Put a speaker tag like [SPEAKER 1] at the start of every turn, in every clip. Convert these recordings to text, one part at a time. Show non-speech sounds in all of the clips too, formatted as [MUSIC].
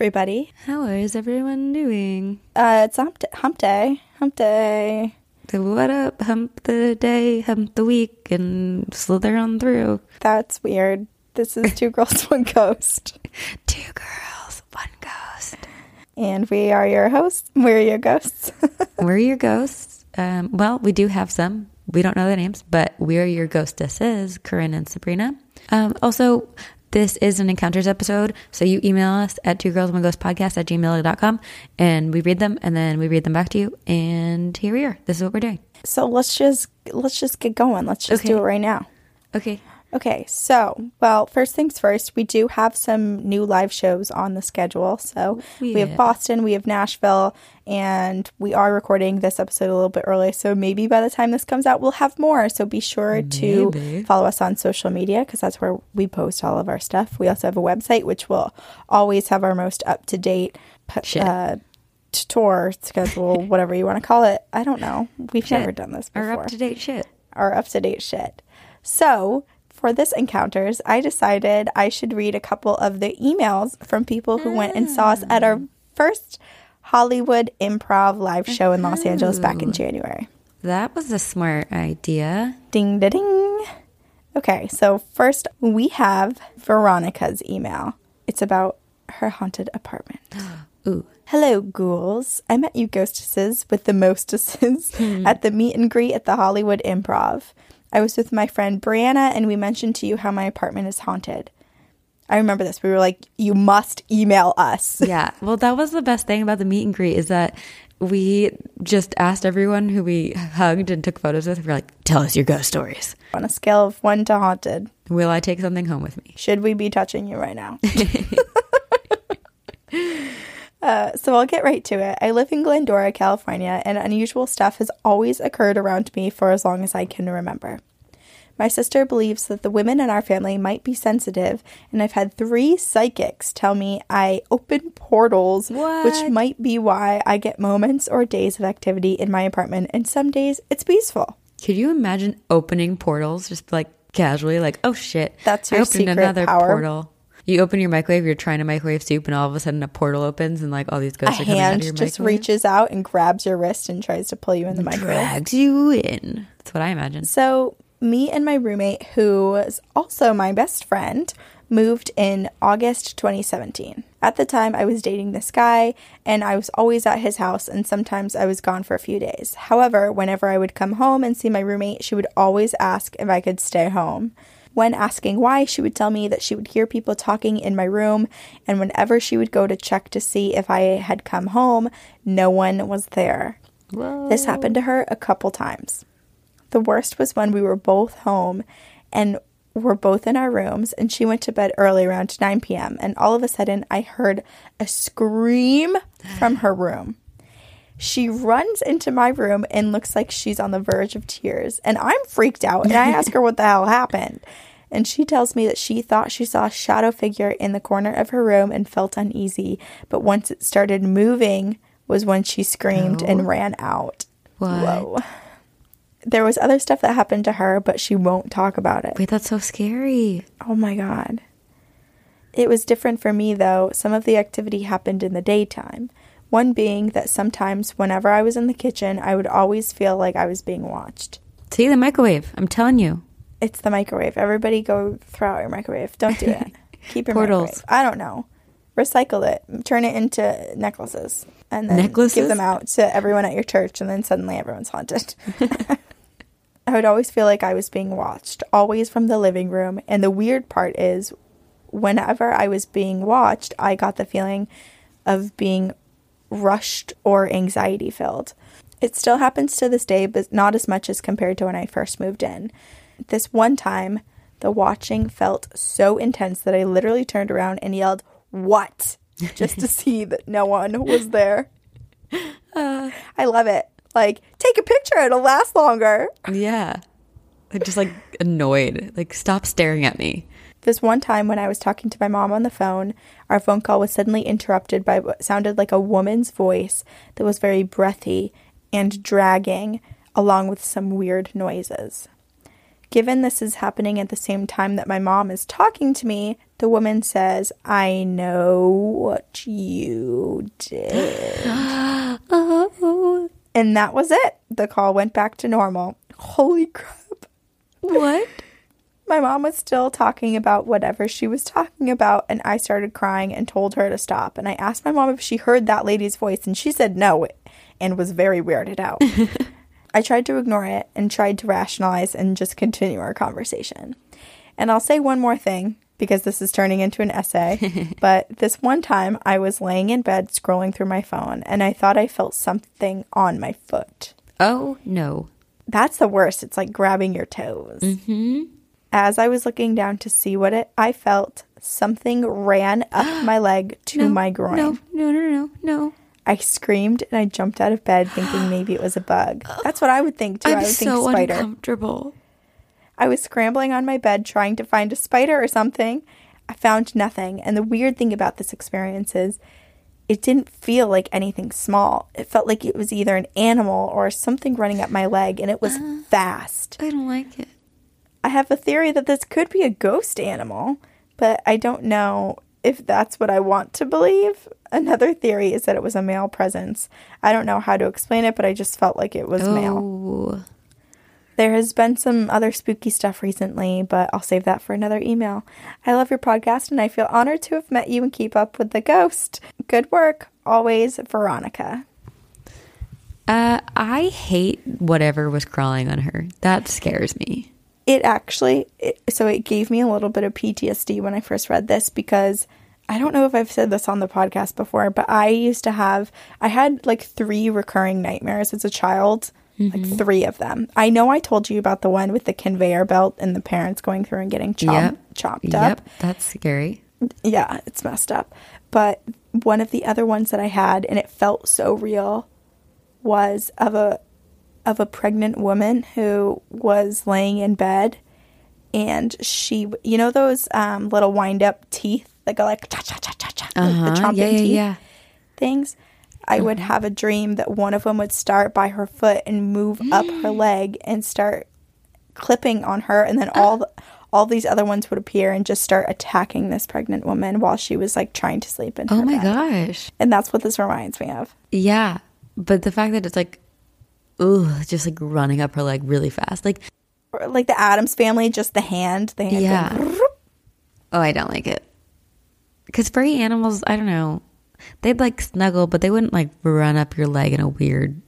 [SPEAKER 1] everybody.
[SPEAKER 2] How is everyone doing?
[SPEAKER 1] Uh, it's hump, hump day. Hump day.
[SPEAKER 2] So what up? Hump the day, hump the week, and slither on through.
[SPEAKER 1] That's weird. This is Two Girls, [LAUGHS] One Ghost.
[SPEAKER 2] Two girls, one ghost.
[SPEAKER 1] And we are your hosts. We're your ghosts. [LAUGHS]
[SPEAKER 2] We're your ghosts. Um, well, we do have some. We don't know their names, but we're your ghostesses, Corinne and Sabrina. Um, also, this is an encounters episode. So you email us at two girls one ghost podcast at gmail.com and we read them and then we read them back to you. And here we are. This is what we're doing.
[SPEAKER 1] so let's just let's just get going. Let's just
[SPEAKER 2] Okay.
[SPEAKER 1] do it right now.
[SPEAKER 2] Okay.
[SPEAKER 1] Okay, so, well, first things first, we do have some new live shows on the schedule. So, we have Boston, we have Nashville, and we are recording this episode a little bit early. So, maybe by the time this comes out, we'll have more. So, be sure to follow us on social media because that's where we post all of our stuff. We also have a website, which will always have our most up to date uh, tour schedule, [LAUGHS] whatever you want to call it. I don't know. We've
[SPEAKER 2] Shit.
[SPEAKER 1] never done this before
[SPEAKER 2] Our up to date shit.
[SPEAKER 1] our up to date shit. So, for this encounters, I decided I should read a couple of the emails from people who went and saw us at our mm. first Hollywood improv live show in Los Angeles back in mm-hmm. January.
[SPEAKER 2] That was a smart idea.
[SPEAKER 1] Ding da ding. Okay, so first we have Veronica's email. It's about her haunted apartment. [GASPS]
[SPEAKER 2] Ooh.
[SPEAKER 1] Hello, ghouls. I met you ghostesses with the mostesses [LAUGHS] at the meet and greet at the Hollywood Improv. I was with my friend Brianna, and we mentioned to you how my apartment is haunted. I remember this. We were like, you must email us. [LAUGHS]
[SPEAKER 2] Yeah. Well, that was the best thing about the meet and greet is that we just asked everyone who we hugged and took photos with. We're like, tell us your ghost stories.
[SPEAKER 1] On a scale of one to haunted,
[SPEAKER 2] Will I take something home with me?
[SPEAKER 1] should we be touching you right now? [LAUGHS] [LAUGHS] Uh, so I'll get right to it. I live in Glendora, California, and unusual stuff has always occurred around me for as long as I can remember. My sister believes that the women in our family might be sensitive, and I've had three psychics tell me I open portals,
[SPEAKER 2] What?
[SPEAKER 1] which might be why I get moments or days of activity in my apartment, and some days it's peaceful.
[SPEAKER 2] Could you imagine opening portals just like casually, like, oh shit,
[SPEAKER 1] That's
[SPEAKER 2] I
[SPEAKER 1] your
[SPEAKER 2] opened
[SPEAKER 1] secret
[SPEAKER 2] another
[SPEAKER 1] power.
[SPEAKER 2] portal. You open your microwave, you're trying to microwave soup, and all of a sudden a portal opens, and like all these
[SPEAKER 1] A
[SPEAKER 2] ghosts are coming out of your
[SPEAKER 1] hand just
[SPEAKER 2] microwave.
[SPEAKER 1] reaches out and grabs your wrist and tries to pull you in the microwave.
[SPEAKER 2] drags you in. That's what I imagine.
[SPEAKER 1] So, me and my roommate, who was also my best friend, moved in August 2017. At the time, I was dating this guy, and I was always at his house, and sometimes I was gone for a few days. However, whenever I would come home and see my roommate, she would always ask if I could stay home. When asking why, she would tell me that she would hear people talking in my room, and whenever she would go to check to see if I had come home, no one was there. This happened to her a couple times. The worst was when we were both home and were both in our rooms, and she went to bed early around 9 p.m. And all of a sudden, I heard a scream from her room. She runs into my room and looks like she's on the verge of tears. And I'm freaked out, and I ask her what the hell happened. And she tells me that she thought she saw a shadow figure in the corner of her room and felt uneasy. But once it started moving, was when she screamed and ran out.
[SPEAKER 2] What?
[SPEAKER 1] Whoa. There was other stuff that happened to her, but she won't talk about it.
[SPEAKER 2] Wait, that's so scary.
[SPEAKER 1] Oh my god. It was different for me though. Some of the activity happened in the daytime. One being that sometimes whenever I was in the kitchen, I would always feel like I was being watched.
[SPEAKER 2] See the microwave. I'm telling you.
[SPEAKER 1] It's the microwave. Everybody go throw out your microwave. Don't do it. [LAUGHS] Keep your
[SPEAKER 2] Portals.
[SPEAKER 1] microwave. I don't know. Recycle it. Turn it into necklaces. And then
[SPEAKER 2] Necklaces?
[SPEAKER 1] give them out to everyone at your church and then suddenly everyone's haunted. [LAUGHS] [LAUGHS] I would always feel like I was being watched, always from the living room. And the weird part is, whenever I was being watched, I got the feeling of being rushed or anxiety filled. It still happens to this day, but not as much as compared to when I first moved in. This one time, the watching felt so intense that I literally turned around and yelled, What? [LAUGHS] just to see that no one was there. Uh. I love it. Like, take a picture, it'll last longer.
[SPEAKER 2] Yeah. Like, just like annoyed. Like, stop staring at me.
[SPEAKER 1] This one time when I was talking to my mom on the phone, our phone call was suddenly interrupted by what sounded like a woman's voice that was very breathy and dragging, along with some weird noises. Given this is happening at the same time that my mom is talking to me, the woman says, I know what you did. [GASPS]
[SPEAKER 2] Oh,
[SPEAKER 1] and that was it. The call went back to normal. Holy crap.
[SPEAKER 2] what?
[SPEAKER 1] My mom was still talking about whatever she was talking about, and I started crying and told her to stop. And I asked my mom if she heard that lady's voice, and she said no and was very weirded out. [LAUGHS] I tried to ignore it and tried to rationalize and just continue our conversation. And I'll say one more thing because this is turning into an essay. [LAUGHS] but this one time I was laying in bed scrolling through my phone and I thought I felt something on my foot.
[SPEAKER 2] Oh, no.
[SPEAKER 1] That's the worst. It's like grabbing your toes.
[SPEAKER 2] Mm-hmm.
[SPEAKER 1] As I was looking down to see what it I felt something ran up [GASPS] my leg to
[SPEAKER 2] No,
[SPEAKER 1] my groin.
[SPEAKER 2] No, no, no, no, no.
[SPEAKER 1] I screamed and I jumped out of bed thinking maybe it was a bug. That's what I would think too. I
[SPEAKER 2] I'm
[SPEAKER 1] would think
[SPEAKER 2] so
[SPEAKER 1] spider.
[SPEAKER 2] uncomfortable.
[SPEAKER 1] I was scrambling on my bed trying to find a spider or something. I found nothing. And the weird thing about this experience is it didn't feel like anything small. It felt like it was either an animal or something running up my leg and it was uh-huh. fast.
[SPEAKER 2] I don't like it.
[SPEAKER 1] I have a theory that this could be a ghost animal, but I don't know if that's what I want to believe. Another theory is that it was a male presence. I don't know how to explain it, but I just felt like it was male.
[SPEAKER 2] Oh,
[SPEAKER 1] There has been some other spooky stuff recently, but I'll save that for another email. I love your podcast and I feel honored to have met you and keep up with the ghost. Good work. Always, Veronica.
[SPEAKER 2] uh, I hate whatever was crawling on her. That scares me.
[SPEAKER 1] It actually, it, so it gave me a little bit of PTSD when I first read this because I don't know if I've said this on the podcast before, but I used to have, I had like three recurring nightmares as a child, like three of them. I know I told you about the one with the conveyor belt and the parents going through and getting chomp,
[SPEAKER 2] Yep.
[SPEAKER 1] chopped
[SPEAKER 2] Yep,
[SPEAKER 1] up.
[SPEAKER 2] that's scary.
[SPEAKER 1] yeah, it's messed up. But one of the other ones that I had, and it felt so real, was of a of a pregnant woman who was laying in bed, and she, you know, those um, little wind up teeth that go like cha cha cha cha cha, like
[SPEAKER 2] Uh-huh.
[SPEAKER 1] the chomping
[SPEAKER 2] Yeah, yeah,
[SPEAKER 1] teeth
[SPEAKER 2] yeah.
[SPEAKER 1] things. I would have a dream that one of them would start by her foot and move up her [GASPS] leg and start clipping on her, and then all the, all these other ones would appear and just start attacking this pregnant woman while she was like trying to sleep in her
[SPEAKER 2] Oh my
[SPEAKER 1] bed.
[SPEAKER 2] gosh.
[SPEAKER 1] And that's what this reminds me of.
[SPEAKER 2] Yeah. But the fact that it's like, ugh, just like running up her leg really fast. Like,
[SPEAKER 1] Or like the Addams family, just the hand, the hand.
[SPEAKER 2] Yeah.
[SPEAKER 1] going,
[SPEAKER 2] oh, I don't like it. Because furry animals, I don't know, they'd like snuggle, but they wouldn't like run up your leg in a weird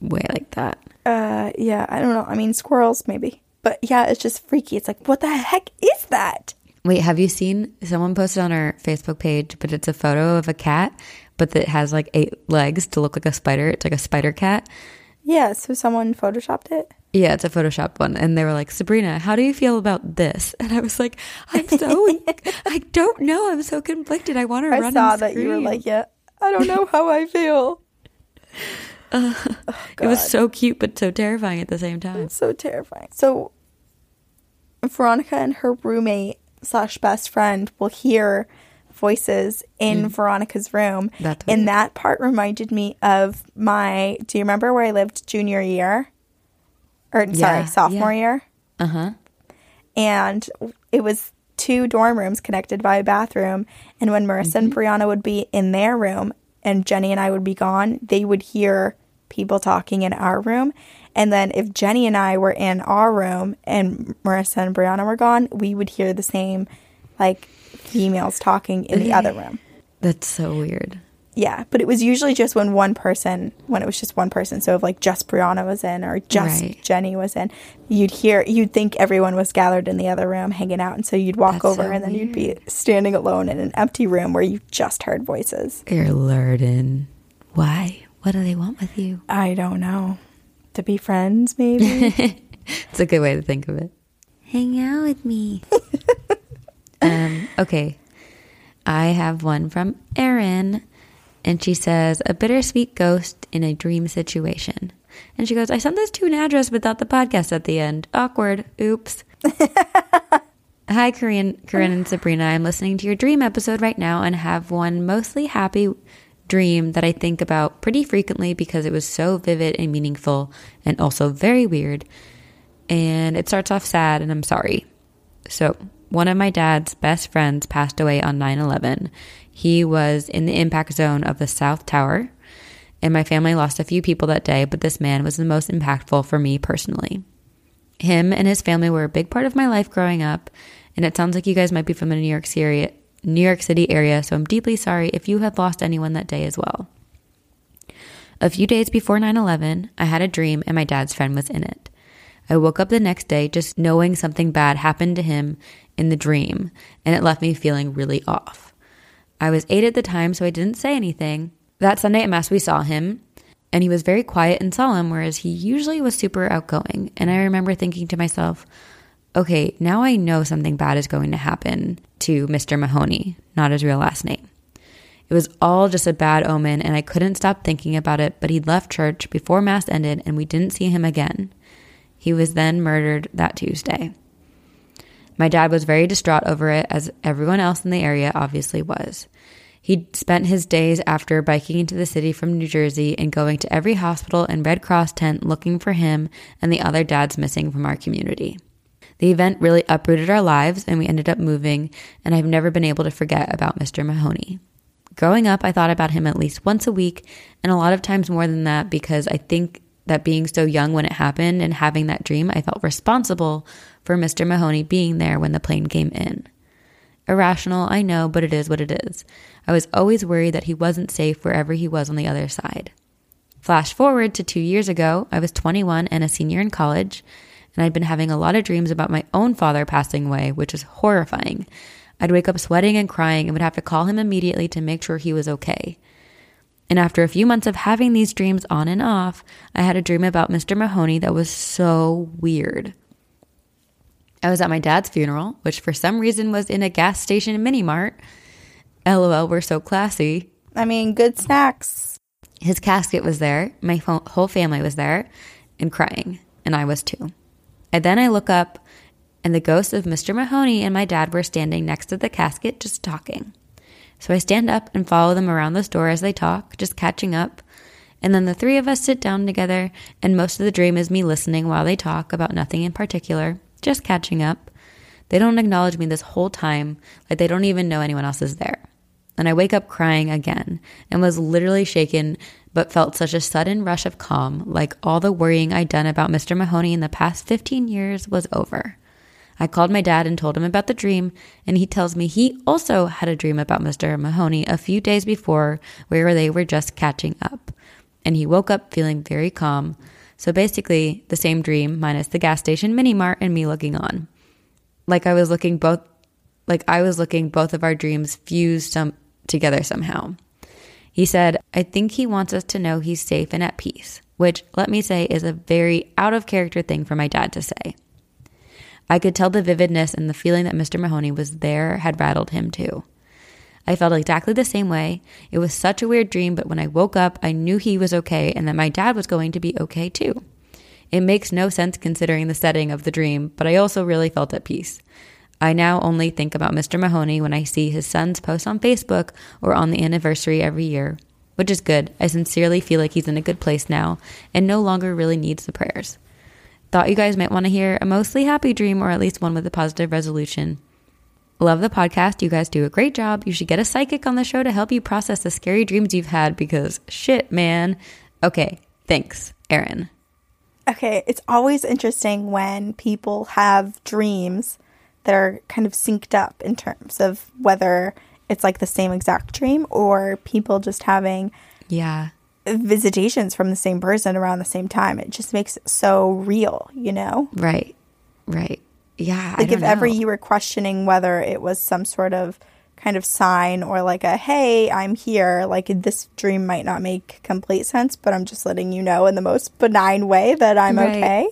[SPEAKER 2] way like that.
[SPEAKER 1] Uh, yeah, I don't know. I mean, squirrels maybe, but yeah, it's just freaky. It's like, what the heck is that?
[SPEAKER 2] Wait, have you seen someone posted on our Facebook page, but it's a photo of a cat, but that has like eight legs to look like a spider. It's like a spider cat.
[SPEAKER 1] Yeah, so someone photoshopped it.
[SPEAKER 2] Yeah, it's a Photoshop one. And they were like, Sabrina, how do you feel about this? [LAUGHS] And I was like, I'm so, [LAUGHS] I don't know. I'm so conflicted. I want to
[SPEAKER 1] I
[SPEAKER 2] run
[SPEAKER 1] saw that you were like, yeah, I don't know how I feel. [LAUGHS]
[SPEAKER 2] Oh, it was so cute, but so terrifying at the same time.
[SPEAKER 1] It's so terrifying. So Veronica and her roommate slash best friend will hear voices in mm. Veronica's room.
[SPEAKER 2] That's
[SPEAKER 1] and that part reminded me of my do you remember where I lived junior year? Or
[SPEAKER 2] Yeah,
[SPEAKER 1] sorry, sophomore
[SPEAKER 2] yeah.
[SPEAKER 1] year?
[SPEAKER 2] Uh huh.
[SPEAKER 1] and it was two dorm rooms connected by a bathroom. And when Marissa and Brianna would be in their room and Jenny and I would be gone, they would hear people talking in our room. And then if Jenny and I were in our room and Marissa and Brianna were gone, we would hear the same like females talking in the other [GASPS] room.
[SPEAKER 2] That's so weird.
[SPEAKER 1] Yeah, but it was usually just when one person, when it was just one person. So if like just Brianna was in or just
[SPEAKER 2] Right.
[SPEAKER 1] Jenny was in, you'd hear, you'd think everyone was gathered in the other room hanging out. And so you'd walk
[SPEAKER 2] That's
[SPEAKER 1] over
[SPEAKER 2] so
[SPEAKER 1] and then you'd be standing alone in an empty room where you just heard voices.
[SPEAKER 2] You're lured. Why? What do they want with you?
[SPEAKER 1] I don't know. To be friends, maybe? [LAUGHS]
[SPEAKER 2] It's a good way to think of it. Hang out with me. [LAUGHS] um, okay. I have one from Erin, and she says, A bittersweet ghost in a dream situation. And she goes, I sent this to an address without the podcast at the end. Awkward. Oops. [LAUGHS] Hi, Corinne, Corinne and Sabrina. I'm listening to your dream episode right now and have one mostly happy dream that I think about pretty frequently because it was so vivid and meaningful and also very weird. and it starts off sad, and I'm sorry. So, one of my dad's best friends passed away on 9 11. He was in the impact zone of the South Tower, and my family lost a few people that day, but this man was the most impactful for me personally. Him and his family were a big part of my life growing up, and it sounds like you guys might be from the New York City, New York City area, so I'm deeply sorry if you have lost anyone that day as well. A few days before 9 11, I had a dream and my dad's friend was in it. I woke up the next day just knowing something bad happened to him in the dream, and it left me feeling really off. I was eight at the time, so I didn't say anything. That Sunday at Mass, we saw him, and he was very quiet and solemn, whereas he usually was super outgoing. And I remember thinking to myself, okay, now I know something bad is going to happen to Mr. Mahoney, not his real last name. It was all just a bad omen, and I couldn't stop thinking about it, but he'd left church before Mass ended, and we didn't see him again. He was then murdered that Tuesday. My dad was very distraught over it, as everyone else in the area obviously was. He'd spent his days after biking into the city from New Jersey and going to every hospital and Red Cross tent looking for him and the other dads missing from our community. The event really uprooted our lives and we ended up moving, and I've never been able to forget about Mr. Mahoney. Growing up, I thought about him at least once a week, and a lot of times more than that because I think that being so young when it happened and having that dream, I felt responsible for Mr. Mahoney being there when the plane came in. Irrational, I know, but it is what it is. I was always worried that he wasn't safe wherever he was on the other side. Flash forward to two years ago, I was 21 and a senior in college, and I'd been having a lot of dreams about my own father passing away, which is horrifying. I'd wake up sweating and crying and would have to call him immediately to make sure he was okay. And after a few months of having these dreams on and off, I had a dream about Mr. Mahoney that was so weird. I was at my dad's funeral, which for some reason was in a gas station mini mart. LOL, we're so classy.
[SPEAKER 1] I mean, good snacks.
[SPEAKER 2] His casket was there, my whole family was there, and crying, and I was too. And then I look up, and the ghosts of Mr. Mahoney and my dad were standing next to the casket just talking. So I stand up and follow them around the store as they talk, just catching up. And then the three of us sit down together, and most of the dream is me listening while they talk about nothing in particular, just catching up. They don't acknowledge me this whole time, like they don't even know anyone else is there. And I wake up crying again and was literally shaken, but felt such a sudden rush of calm, like all the worrying I'd done about Mr. Mahoney in the past 15 years was over. I called my dad and told him about the dream, and he tells me he also had a dream about Mr. Mahoney a few days before where they were just catching up. And he woke up feeling very calm. So basically, the same dream minus the gas station mini mart and me looking on. Like I was looking both like I was looking both of our dreams fused some together somehow. He said, I think he wants us to know he's safe and at peace, which let me say is a very out of character thing for my dad to say. I could tell the vividness and the feeling that Mr. Mahoney was there had rattled him too. I felt exactly the same way. It was such a weird dream, but when I woke up, I knew he was okay and that my dad was going to be okay too. It makes no sense considering the setting of the dream, but I also really felt at peace. I now only think about Mr. Mahoney when I see his son's post on Facebook or on the anniversary every year, which is good. I sincerely feel like he's in a good place now and no longer really needs the prayers. Thought you guys might want to hear a mostly happy dream or at least one with a positive resolution. Love the podcast. You guys do a great job. You should get a psychic on the show to help you process the scary dreams you've had because shit, man. Okay, thanks, Erin.
[SPEAKER 1] Okay, it's always interesting when people have dreams that are kind of synced up in terms of whether it's like the same exact dream or people just having
[SPEAKER 2] yeah
[SPEAKER 1] visitations from the same person around the same time. It just makes it so real, you know?
[SPEAKER 2] Right. Right. Yeah.
[SPEAKER 1] Like if know. ever you were questioning whether it was some sort of kind of sign or like a hey, I'm here, like this dream might not make complete sense, but I'm just letting you know in the most benign way that I'm right. okay.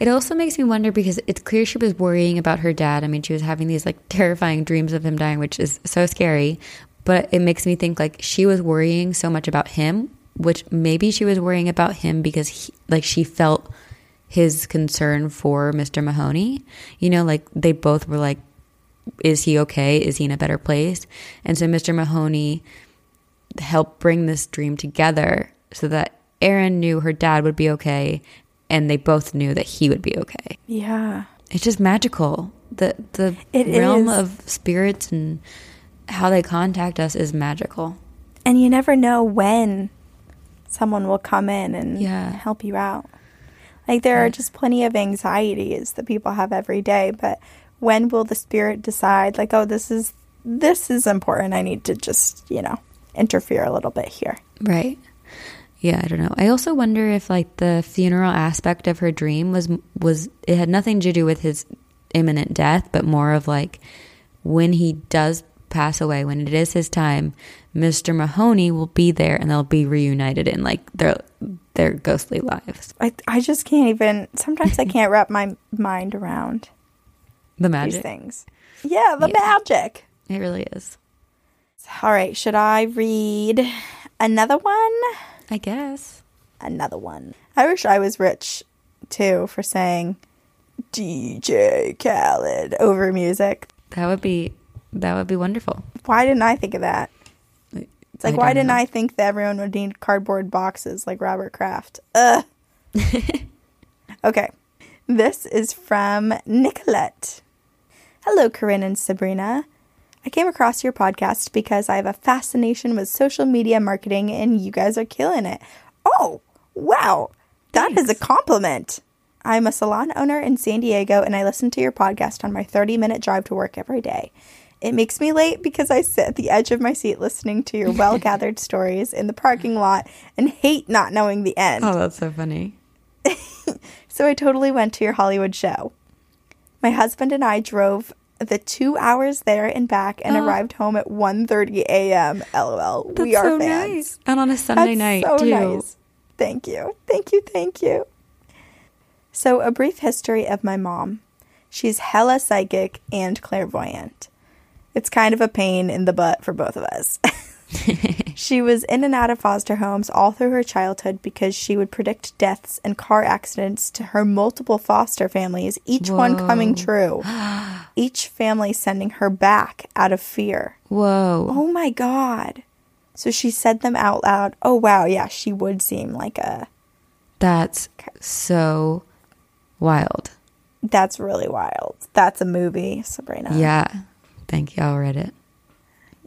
[SPEAKER 2] It also makes me wonder because it's clear she was worrying about her dad. I mean, she was having these like terrifying dreams of him dying, which is so scary. But it makes me think like she was worrying so much about him which maybe she was worrying about him because he, like she felt his concern for Mr. Mahoney. You know, like they both were like, is he okay? Is he in a better place? And so Mr. Mahoney helped bring this dream together so that Erin knew her dad would be okay and they both knew that he would be okay.
[SPEAKER 1] Yeah.
[SPEAKER 2] It's just magical. The the
[SPEAKER 1] It
[SPEAKER 2] realm
[SPEAKER 1] is.
[SPEAKER 2] of spirits and how they contact us is magical.
[SPEAKER 1] And you never know when someone will come in and
[SPEAKER 2] Yeah.
[SPEAKER 1] help you out. Like there are just plenty of anxieties that people have every day, but when will the spirit decide like, oh, this is this is important. I need to just, you know, interfere a little bit here.
[SPEAKER 2] Right. Yeah, I don't know. I also wonder if like the funeral aspect of her dream was was it had nothing to do with his imminent death, but more of like when he does pass away, when it is his time, Mr. Mahoney will be there and they'll be reunited in like their their ghostly lives.
[SPEAKER 1] I I just can't even sometimes I can't wrap my mind around
[SPEAKER 2] The
[SPEAKER 1] these
[SPEAKER 2] magic.
[SPEAKER 1] things. Yeah, the
[SPEAKER 2] Yeah.
[SPEAKER 1] magic.
[SPEAKER 2] It really is.
[SPEAKER 1] All right, should I read another one?
[SPEAKER 2] I guess.
[SPEAKER 1] another one. I wish I was rich too for saying DJ Khaled over music.
[SPEAKER 2] That would be that would be wonderful.
[SPEAKER 1] Why didn't I think of that? It's like,
[SPEAKER 2] I
[SPEAKER 1] why didn't
[SPEAKER 2] know.
[SPEAKER 1] I think that everyone would need cardboard boxes like Robert Kraft? Ugh. [LAUGHS] okay. This is from Nicolette. Hello, Corinne and Sabrina. I came across your podcast because I have a fascination with social media marketing and you guys are killing it. Oh, wow. That is a compliment. I'm a salon owner in San Diego and I listen to your podcast on my 30 minute drive to work every day. It makes me late because I sit at the edge of my seat listening to your well gathered [LAUGHS] stories in the parking lot and hate not knowing the end.
[SPEAKER 2] Oh, that's so funny. [LAUGHS]
[SPEAKER 1] So I totally went to your Hollywood show. My husband and I drove the two hours there and back and
[SPEAKER 2] Oh. [GASPS]
[SPEAKER 1] arrived home at 1.30 a.m. LOL. we are fans.
[SPEAKER 2] And on a Sunday
[SPEAKER 1] That's
[SPEAKER 2] night
[SPEAKER 1] so
[SPEAKER 2] too.
[SPEAKER 1] nice. Thank you. Thank you. Thank you. So, a brief history of my mom. She's hella psychic and clairvoyant. It's kind of a pain in the butt for both of us. [LAUGHS] she was in and out of foster homes all through her childhood because she would predict deaths and car accidents to her multiple foster families, each one coming true. [GASPS] each family sending her back out of fear.
[SPEAKER 2] Whoa.
[SPEAKER 1] Oh my god. So she said them out loud. Oh wow, yeah, she would seem like a
[SPEAKER 2] That's so wild.
[SPEAKER 1] that's really wild. That's a movie, Sabrina.
[SPEAKER 2] Yeah. Thank you. I'll read it.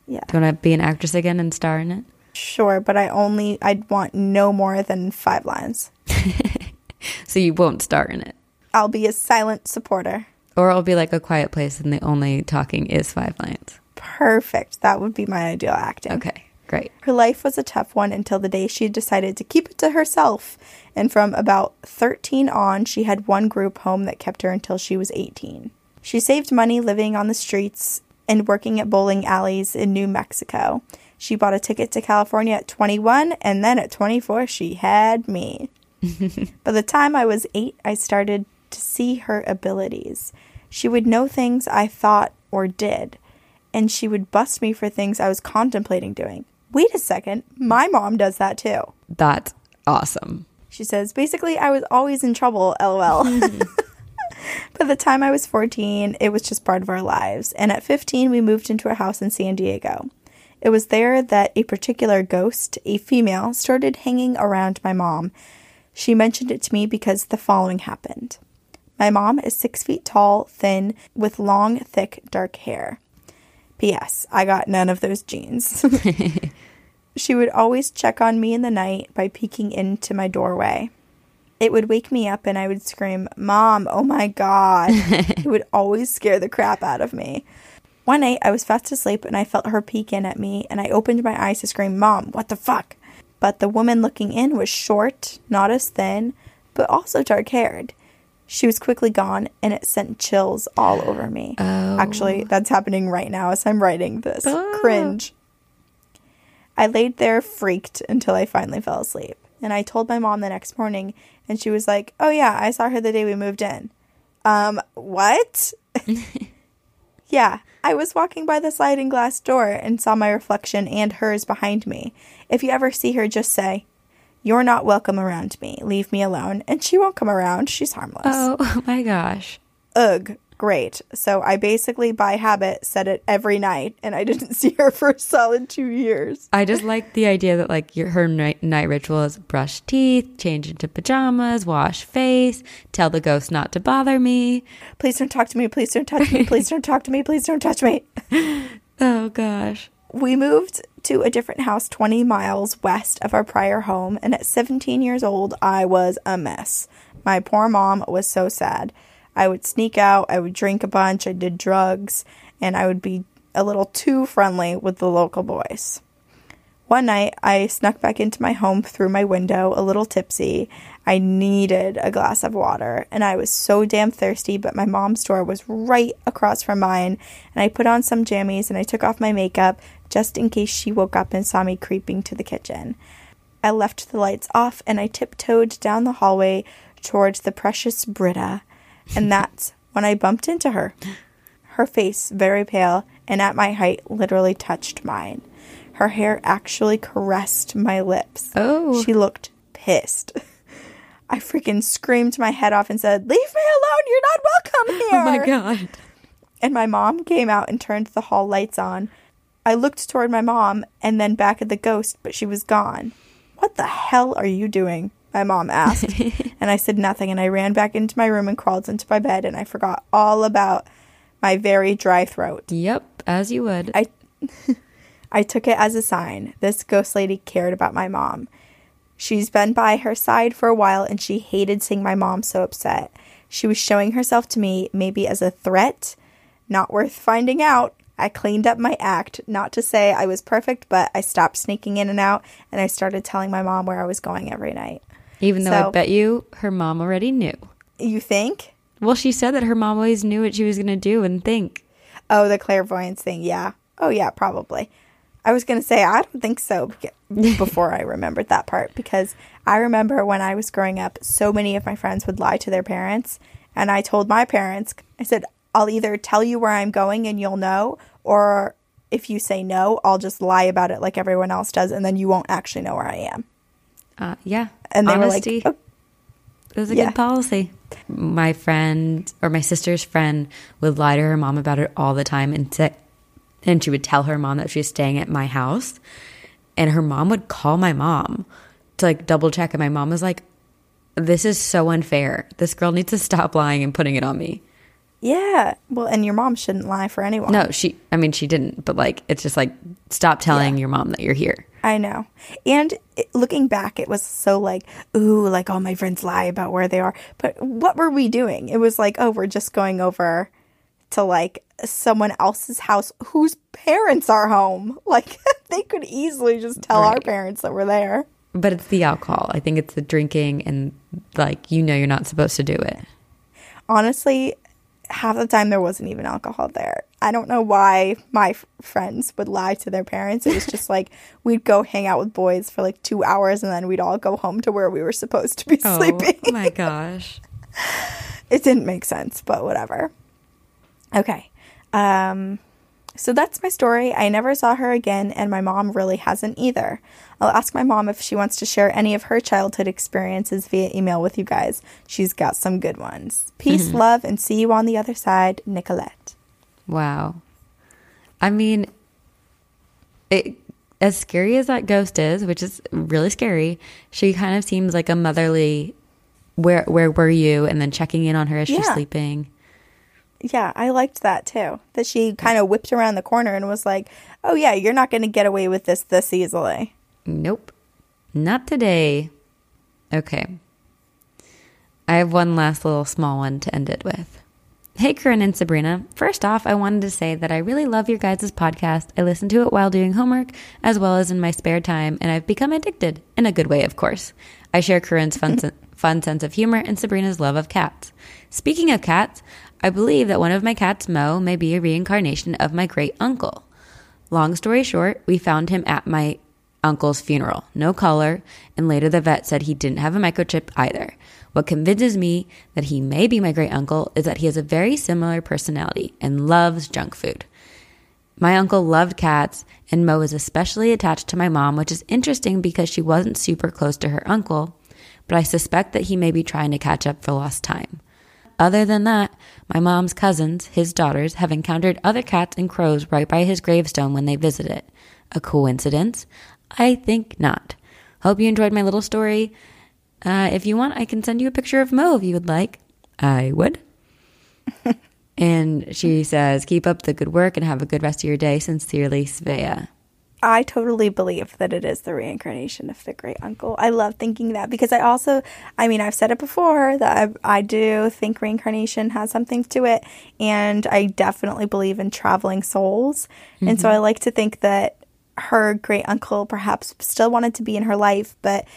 [SPEAKER 1] Yeah.
[SPEAKER 2] Do you want to be an actress again and star in it?
[SPEAKER 1] Sure, but I only I'd want no more than 5 lines. [LAUGHS]
[SPEAKER 2] So you won't star in it.
[SPEAKER 1] I'll be a silent supporter.
[SPEAKER 2] Or it'll be like a quiet place and the only talking is five lines.
[SPEAKER 1] Perfect. That would be my ideal acting.
[SPEAKER 2] Okay. Great.
[SPEAKER 1] Her life was a tough one until the day she decided to keep it to herself. And from about 13 on, she had one group home that kept her until she was 18. She saved money living on the streets and working at bowling alleys in New Mexico. She bought a ticket to California at 21, and then at 24, she had me. [LAUGHS] By the time I was eight, I started to see her abilities. She would know things I thought or did, and she would bust me for things I was contemplating doing. Wait a second, my mom does that too.
[SPEAKER 2] That's awesome.
[SPEAKER 1] She says, basically, I was always in trouble, lol. [LAUGHS] By the time I was 14, it was just part of our lives. And at 15, we moved into a house in San Diego. It was there that a particular ghost, a female, started hanging around my mom. She mentioned it to me because the following happened. My mom is six feet tall, thin, with long, thick, dark hair. P.S. I got none of those genes. [LAUGHS] [LAUGHS] she would always check on me in the night by peeking into my doorway. It would wake me up and I would scream, Mom, oh my God. [LAUGHS] it would always scare the crap out of me. One night I was fast asleep and I felt her peek in at me and I opened my eyes to scream, Mom, what the fuck? But the woman looking in was short, not as thin, but also dark haired. She was quickly gone and it sent chills all over me.
[SPEAKER 2] Oh.
[SPEAKER 1] Actually, that's happening right now as I'm writing this.
[SPEAKER 2] Oh.
[SPEAKER 1] Cringe. I laid there freaked until I finally fell asleep. And I told my mom the next morning, and she was like, Oh, yeah, I saw her the day we moved in. Um, what? [LAUGHS] [LAUGHS] yeah, I was walking by the sliding glass door and saw my reflection and hers behind me. If you ever see her, just say, You're not welcome around me. Leave me alone. And she won't come around. She's harmless.
[SPEAKER 2] Oh [LAUGHS] my gosh.
[SPEAKER 1] Ugh. Great. So I basically, by habit, said it every night, and I didn't [LAUGHS] see her for a solid two years.
[SPEAKER 2] I just like the idea that like your her night, night ritual is brush teeth, change into pajamas, wash face, tell the ghost not to bother me.
[SPEAKER 1] Please don't talk to me. Please don't touch me. Please don't talk to me. Please don't touch me. [LAUGHS]
[SPEAKER 2] Oh gosh.
[SPEAKER 1] We moved to a different house 20 miles west of our prior home, and at 17 years old, I was a mess. My poor mom was so sad. I would sneak out, I would drink a bunch, I did drugs, and I would be a little too friendly with the local boys. One night, I snuck back into my home through my window, a little tipsy. I needed a glass of water, and I was so damn thirsty, but my mom's door was right across from mine, and I put on some jammies and I took off my makeup just in case she woke up and saw me creeping to the kitchen. I left the lights off and I tiptoed down the hallway towards the precious Brita, and [LAUGHS] that's when I bumped into her. Her face, very pale, and at my height, literally touched mine. Her hair actually caressed my lips.
[SPEAKER 2] Oh.
[SPEAKER 1] She looked pissed. [LAUGHS] I freaking screamed my head off and said, Leave me alone! You're not welcome oh here!
[SPEAKER 2] Oh my god.
[SPEAKER 1] And my mom came out and turned the hall lights on. I looked toward my mom and then back at the ghost, but she was gone. What the hell are you doing? My mom asked. [LAUGHS] and I said nothing, and I ran back into my room and crawled into my bed, and I forgot all about my very dry throat.
[SPEAKER 2] Yep, as you would.
[SPEAKER 1] I [LAUGHS] I took it as a sign. This ghost lady cared about my mom. She's been by her side for a while and she hated seeing my mom so upset. She was showing herself to me maybe as a threat, not worth finding out. I cleaned up my act, not to say I was perfect, but I stopped sneaking in and out and I started telling my mom where I was going every night.
[SPEAKER 2] Even though I bet you her mom already knew.
[SPEAKER 1] You think?
[SPEAKER 2] Well, she said that her mom always knew what she was going to do and think.
[SPEAKER 1] Oh, the clairvoyance thing. Yeah. Oh, yeah, probably. I was going to say, I don't think so [LAUGHS] before I remembered that part because I remember when I was growing up, so many of my friends would lie to their parents. And I told my parents, I said, I'll either tell you where I'm going and you'll know, or if you say no, I'll just lie about it like everyone else does, and then you won't actually know where I am.
[SPEAKER 2] Uh, yeah.
[SPEAKER 1] And they
[SPEAKER 2] Honesty.
[SPEAKER 1] were like, oh,
[SPEAKER 2] It was a
[SPEAKER 1] Yeah.
[SPEAKER 2] good policy. My friend or my sister's friend would lie to her mom about it all the time and say, and she would tell her mom that she was staying at my house. And her mom would call my mom to like double check. And my mom was like, This is so unfair. This girl needs to stop lying and putting it on me.
[SPEAKER 1] yeah. Well, and your mom shouldn't lie for anyone.
[SPEAKER 2] No, she, I mean, she didn't, but like, it's just like, stop telling
[SPEAKER 1] Yeah.
[SPEAKER 2] your mom that you're here.
[SPEAKER 1] I know. And it, looking back, it was so like, ooh, like all my friends lie about where they are. But what were we doing? It was like, oh, we're just going over to like someone else's house whose parents are home. [LAUGHS] Like [LAUGHS] they could easily just tell our parents that we're there.
[SPEAKER 2] But it's the alcohol. I think it's the drinking and like, you know, you're not supposed to do it.
[SPEAKER 1] Honestly, half the time there wasn't even alcohol there. I don't know why my f- friends would lie to their parents. It was just [LAUGHS] like we'd go hang out with boys for like two hours and then we'd all go home to where we were supposed to be sleeping.
[SPEAKER 2] Oh my [LAUGHS] gosh.
[SPEAKER 1] it didn't make sense, but whatever. Okay. Um so that's my story. I never saw her again and my mom really hasn't either. I'll ask my mom if she wants to share any of her childhood experiences via email with you guys. She's got some good ones. Peace, mm-hmm. love, and see you on the other side, Nicolette.
[SPEAKER 2] Wow. I mean, it, as scary as that ghost is, which is really scary, she kind of seems like a motherly. Where where were you? And then checking in on her as she's sleeping.
[SPEAKER 1] Yeah, I liked that too. That she kind of whipped around the corner and was like, "Oh yeah, you're not going to get away with this this easily."
[SPEAKER 2] Nope, not today. Okay. I have one last little small one to end it with. Hey, Corinne and Sabrina. First off, I wanted to say that I really love your guys' podcast. I listen to it while doing homework as well as in my spare time, and I've become addicted in a good way, of course. I share Corinne's fun, [LAUGHS] fun sense of humor and Sabrina's love of cats. Speaking of cats, I believe that one of my cats, Mo, may be a reincarnation of my great uncle. Long story short, we found him at my uncle's funeral. No collar, and later the vet said he didn't have a microchip either. What convinces me that he may be my great uncle is that he has a very similar personality and loves junk food. My uncle loved cats, and Mo is especially attached to my mom, which is interesting because she wasn't super close to her uncle, but I suspect that he may be trying to catch up for lost time. Other than that, my mom's cousins, his daughters, have encountered other cats and crows right by his gravestone when they visit it. A coincidence? I think not. Hope you enjoyed my little story. Uh, if you want, I can send you a picture of Mo if you would like. I would. [LAUGHS] and she says, Keep up the good work and have a good rest of your day. Sincerely, Svea.
[SPEAKER 1] I totally believe that it is the reincarnation of the great uncle. I love thinking that because I also, I mean, I've said it before that I, I do think reincarnation has something to it. And I definitely believe in traveling souls. Mm-hmm. And so I like to think that her great uncle perhaps still wanted to be in her life, but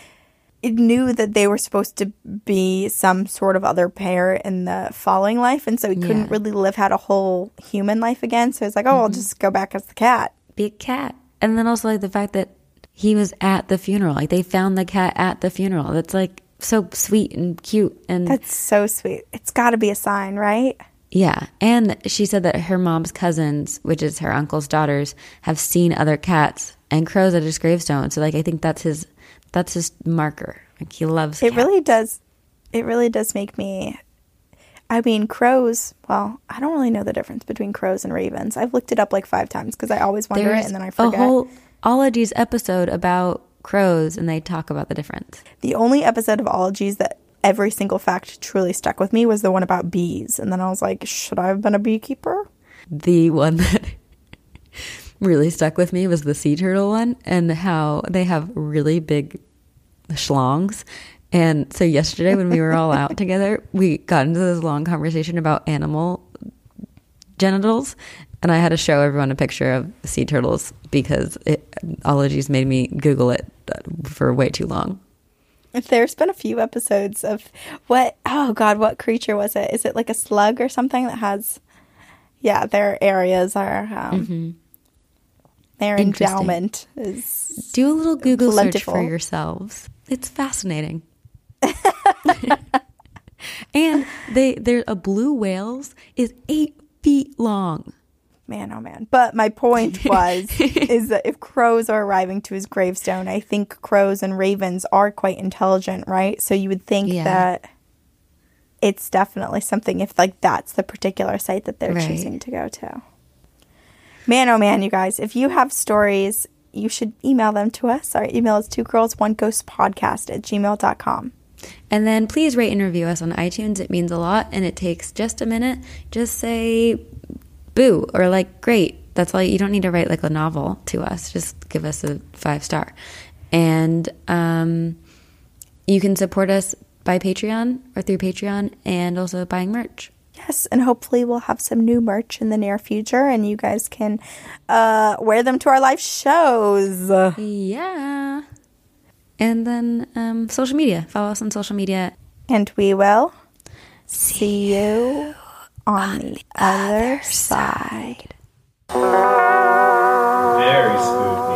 [SPEAKER 1] it knew that they were supposed to be some sort of other pair in the following life. And so he couldn't yeah. really live out a whole human life again. So he's like, oh, mm-hmm. I'll just go back as the cat.
[SPEAKER 2] Be a cat. And then also like the fact that he was at the funeral. Like they found the cat at the funeral. That's like so sweet and cute and
[SPEAKER 1] That's so sweet. It's got to be a sign, right?
[SPEAKER 2] Yeah. And she said that her mom's cousins, which is her uncle's daughters, have seen other cats and crows at his gravestone. So like I think that's his that's his marker. Like he loves
[SPEAKER 1] It cats. really does it really does make me I mean, crows, well, I don't really know the difference between crows and ravens. I've looked it up like five times because I always wonder There's it and then I forget.
[SPEAKER 2] a whole Ologies episode about crows and they talk about the difference.
[SPEAKER 1] The only episode of Ologies that every single fact truly stuck with me was the one about bees. And then I was like, should I have been a beekeeper?
[SPEAKER 2] The one [LAUGHS] that really stuck with me was the sea turtle one and how they have really big schlongs and so yesterday when we were all out together, we got into this long conversation about animal genitals. And I had to show everyone a picture of sea turtles because it, Ologies made me Google it for way too long.
[SPEAKER 1] There's been a few episodes of what, oh God, what creature was it? Is it like a slug or something that has, yeah, their areas are, um, mm-hmm. their endowment is.
[SPEAKER 2] Do a little Google plentiful. search for yourselves. It's fascinating. And they they're a blue whales is eight feet long.
[SPEAKER 1] Man, oh man. But my point [LAUGHS] was is that if crows are arriving to his gravestone, I think crows and ravens are quite intelligent, right? So you would think yeah. that it's definitely something if like that's the particular site that they're right. choosing to go to. Man, oh man, you guys, if you have stories, you should email them to us. Our email is two girls, one ghost podcast at gmail.com.
[SPEAKER 2] And then please rate and review us on iTunes. It means a lot and it takes just a minute. Just say boo or like great. That's all. You don't need to write like a novel to us. Just give us a five star. And um, you can support us by Patreon or through Patreon and also buying merch.
[SPEAKER 1] Yes, and hopefully we'll have some new merch in the near future and you guys can uh, wear them to our live shows.
[SPEAKER 2] Yeah. And then um, social media. Follow us on social media.
[SPEAKER 1] And we will see you on, on the other side. side. Very spooky.